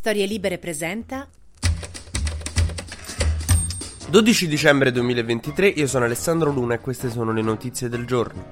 Storie Libere presenta 12 dicembre 2023, io sono Alessandro Luna e queste sono le notizie del giorno.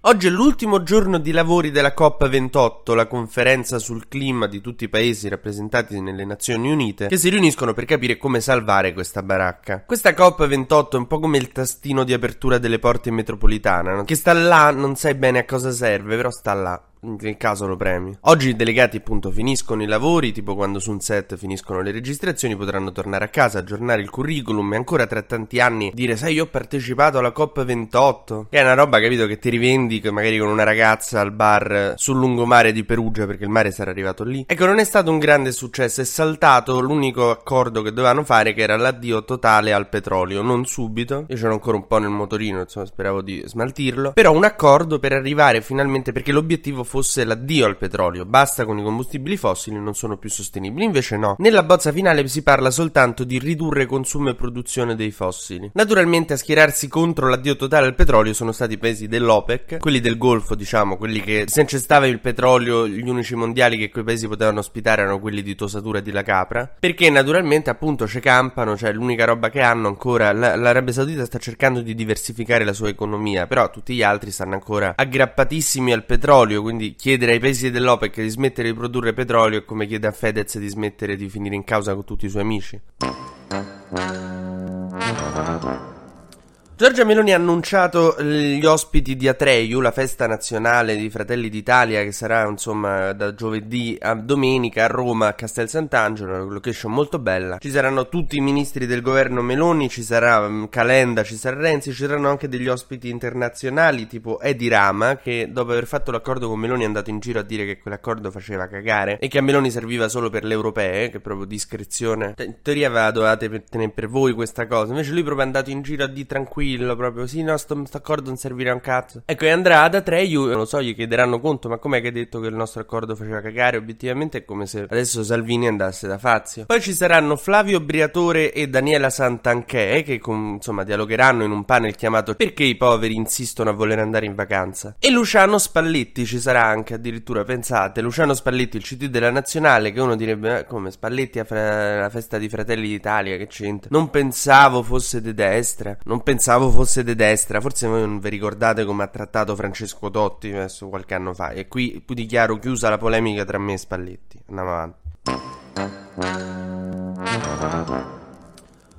Oggi è l'ultimo giorno di lavori della COP28, la conferenza sul clima di tutti i paesi rappresentati nelle Nazioni Unite, che si riuniscono per capire come salvare questa baracca. Questa COP28 è un po' come il tastino di apertura delle porte no? che sta là, non sai bene a cosa serve, però sta là nel caso lo premi. Oggi i delegati appunto finiscono i lavori, tipo quando su un set finiscono le registrazioni, potranno tornare a casa, aggiornare il curriculum e ancora tra tanti anni dire sai io ho partecipato alla COP28, che è una roba capito che ti rivendi magari con una ragazza al bar sul lungomare di Perugia perché il mare sarà arrivato lì. Ecco, non è stato un grande successo, è saltato l'unico accordo che dovevano fare che era l'addio totale al petrolio, non subito. Io c'ero ancora un po' nel motorino, insomma, speravo di smaltirlo, però un accordo per arrivare finalmente perché l'obiettivo fosse l'addio al petrolio, basta con i combustibili fossili, non sono più sostenibili. Invece no. Nella bozza finale si parla soltanto di ridurre consumo e produzione dei fossili. Naturalmente a schierarsi contro l'addio totale al petrolio sono stati i paesi dell'OPEC, quelli del Golfo, diciamo, quelli che se non c'è stava il petrolio, gli unici mondiali che quei paesi potevano ospitare erano quelli di Tosatura e di La Capra, perché naturalmente appunto ci campano, cioè l'unica roba che hanno ancora, l'Arabia Saudita sta cercando di diversificare la sua economia, però tutti gli altri stanno ancora aggrappatissimi al petrolio, quindi quindi chiedere ai paesi dell'OPEC di smettere di produrre petrolio è come chiedere a Fedez di smettere di finire in causa con tutti i suoi amici. Giorgia Meloni ha annunciato gli ospiti di Atreiu, la festa nazionale di Fratelli d'Italia che sarà insomma da giovedì a domenica a Roma a Castel Sant'Angelo, una location molto bella. Ci saranno tutti i ministri del governo Meloni, ci sarà um, Calenda, ci sarà Renzi, ci saranno anche degli ospiti internazionali tipo Edi Rama che dopo aver fatto l'accordo con Meloni è andato in giro a dire che quell'accordo faceva cagare e che a Meloni serviva solo per le europee, che proprio discrezione. In teoria dovevate tenere per voi questa cosa, invece lui proprio è andato in giro a dire tranquillo tranquillo proprio. Sì, no, sto, accordo non servirà un cazzo. Ecco, e andrà ad Atreyu, non lo so, gli chiederanno conto, ma com'è che hai detto che il nostro accordo faceva cagare? Obiettivamente è come se adesso Salvini andasse da Fazio. Poi ci saranno Flavio Briatore e Daniela Santanché, che con, insomma dialogheranno in un panel chiamato Perché i poveri insistono a voler andare in vacanza. E Luciano Spalletti ci sarà anche, addirittura, pensate, Luciano Spalletti, il CT della Nazionale, che uno direbbe, eh, come Spalletti alla festa di Fratelli d'Italia, che c'entra? Non pensavo fosse di destra, non pensavo pensavo fosse di destra, forse voi non vi ricordate come ha trattato Francesco Totti adesso qualche anno fa. E qui dichiaro chiusa la polemica tra me e Spalletti. Andiamo avanti.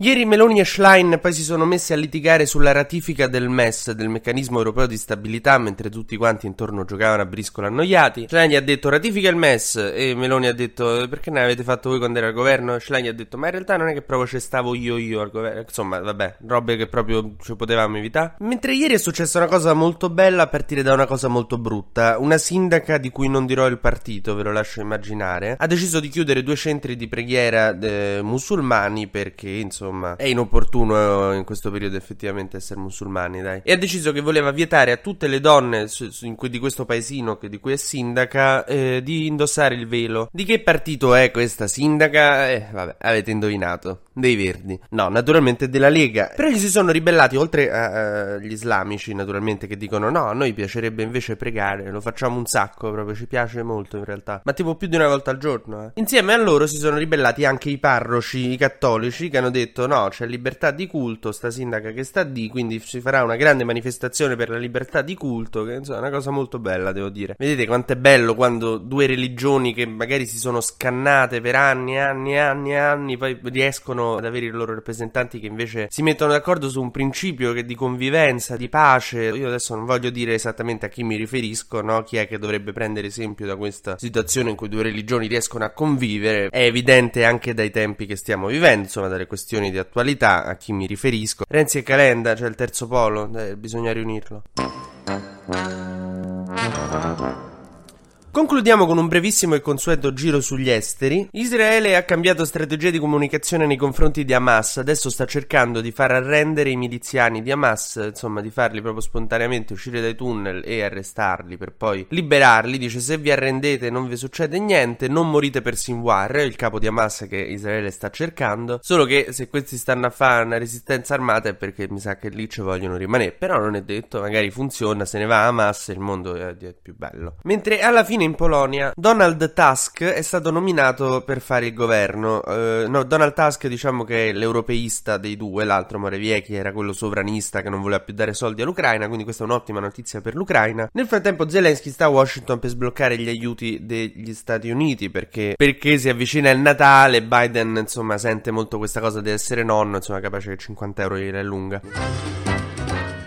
Ieri Meloni e Schlein poi si sono messi a litigare sulla ratifica del MES, del meccanismo europeo di stabilità, mentre tutti quanti intorno giocavano a briscola annoiati. Schlein gli ha detto ratifica il MES e Meloni ha detto perché ne avete fatto voi quando era al governo? Schlein gli ha detto ma in realtà non è che proprio ci stavo io io al governo. Insomma, vabbè, robe che proprio ci potevamo evitare. Mentre ieri è successa una cosa molto bella a partire da una cosa molto brutta. Una sindaca di cui non dirò il partito, ve lo lascio immaginare, ha deciso di chiudere due centri di preghiera eh, musulmani perché, insomma, insomma, è inopportuno in questo periodo effettivamente essere musulmani, dai. E ha deciso che voleva vietare a tutte le donne di questo paesino di cui è sindaca eh, di indossare il velo. Di che partito è questa sindaca? Eh, vabbè, avete indovinato. Dei Verdi. No, naturalmente della Lega. Però gli si sono ribellati, oltre agli islamici, naturalmente, che dicono no, a noi piacerebbe invece pregare, lo facciamo un sacco, proprio ci piace molto in realtà. Ma tipo più di una volta al giorno, eh. Insieme a loro si sono ribellati anche i parroci, i cattolici, che hanno detto no, c'è libertà di culto, sta sindaca che sta di, quindi si farà una grande manifestazione per la libertà di culto, che insomma è una cosa molto bella, devo dire. Vedete quanto è bello quando due religioni che magari si sono scannate per anni e anni anni anni, poi riescono ad avere i loro rappresentanti che invece si mettono d'accordo su un principio di convivenza, di pace. Io adesso non voglio dire esattamente a chi mi riferisco, no? Chi è che dovrebbe prendere esempio da questa situazione in cui due religioni riescono a convivere. È evidente anche dai tempi che stiamo vivendo, insomma, dalle questioni di attualità a chi mi riferisco. Renzi e Calenda, cioè il terzo polo, eh, bisogna riunirlo. Concludiamo con un brevissimo e consueto giro sugli esteri. Israele ha cambiato strategia di comunicazione nei confronti di Hamas, adesso sta cercando di far arrendere i miliziani di Hamas, insomma di farli proprio spontaneamente uscire dai tunnel e arrestarli per poi liberarli. Dice se vi arrendete non vi succede niente, non morite per Sinwar, il capo di Hamas che Israele sta cercando, solo che se questi stanno a fare una resistenza armata è perché mi sa che lì ci vogliono rimanere, però non è detto, magari funziona, se ne va Hamas e il mondo è, più bello. Mentre alla fine in Polonia Donald Tusk è stato nominato per fare il governo. Uh, no, Donald Tusk diciamo che è l'europeista dei due, l'altro Morawiecki era quello sovranista che non voleva più dare soldi all'Ucraina, quindi questa è un'ottima notizia per l'Ucraina. Nel frattempo Zelensky sta a Washington per sbloccare gli aiuti degli Stati Uniti perché, perché si avvicina il Natale, Biden insomma sente molto questa cosa di essere nonno, insomma capace che 50 euro gliela è lunga.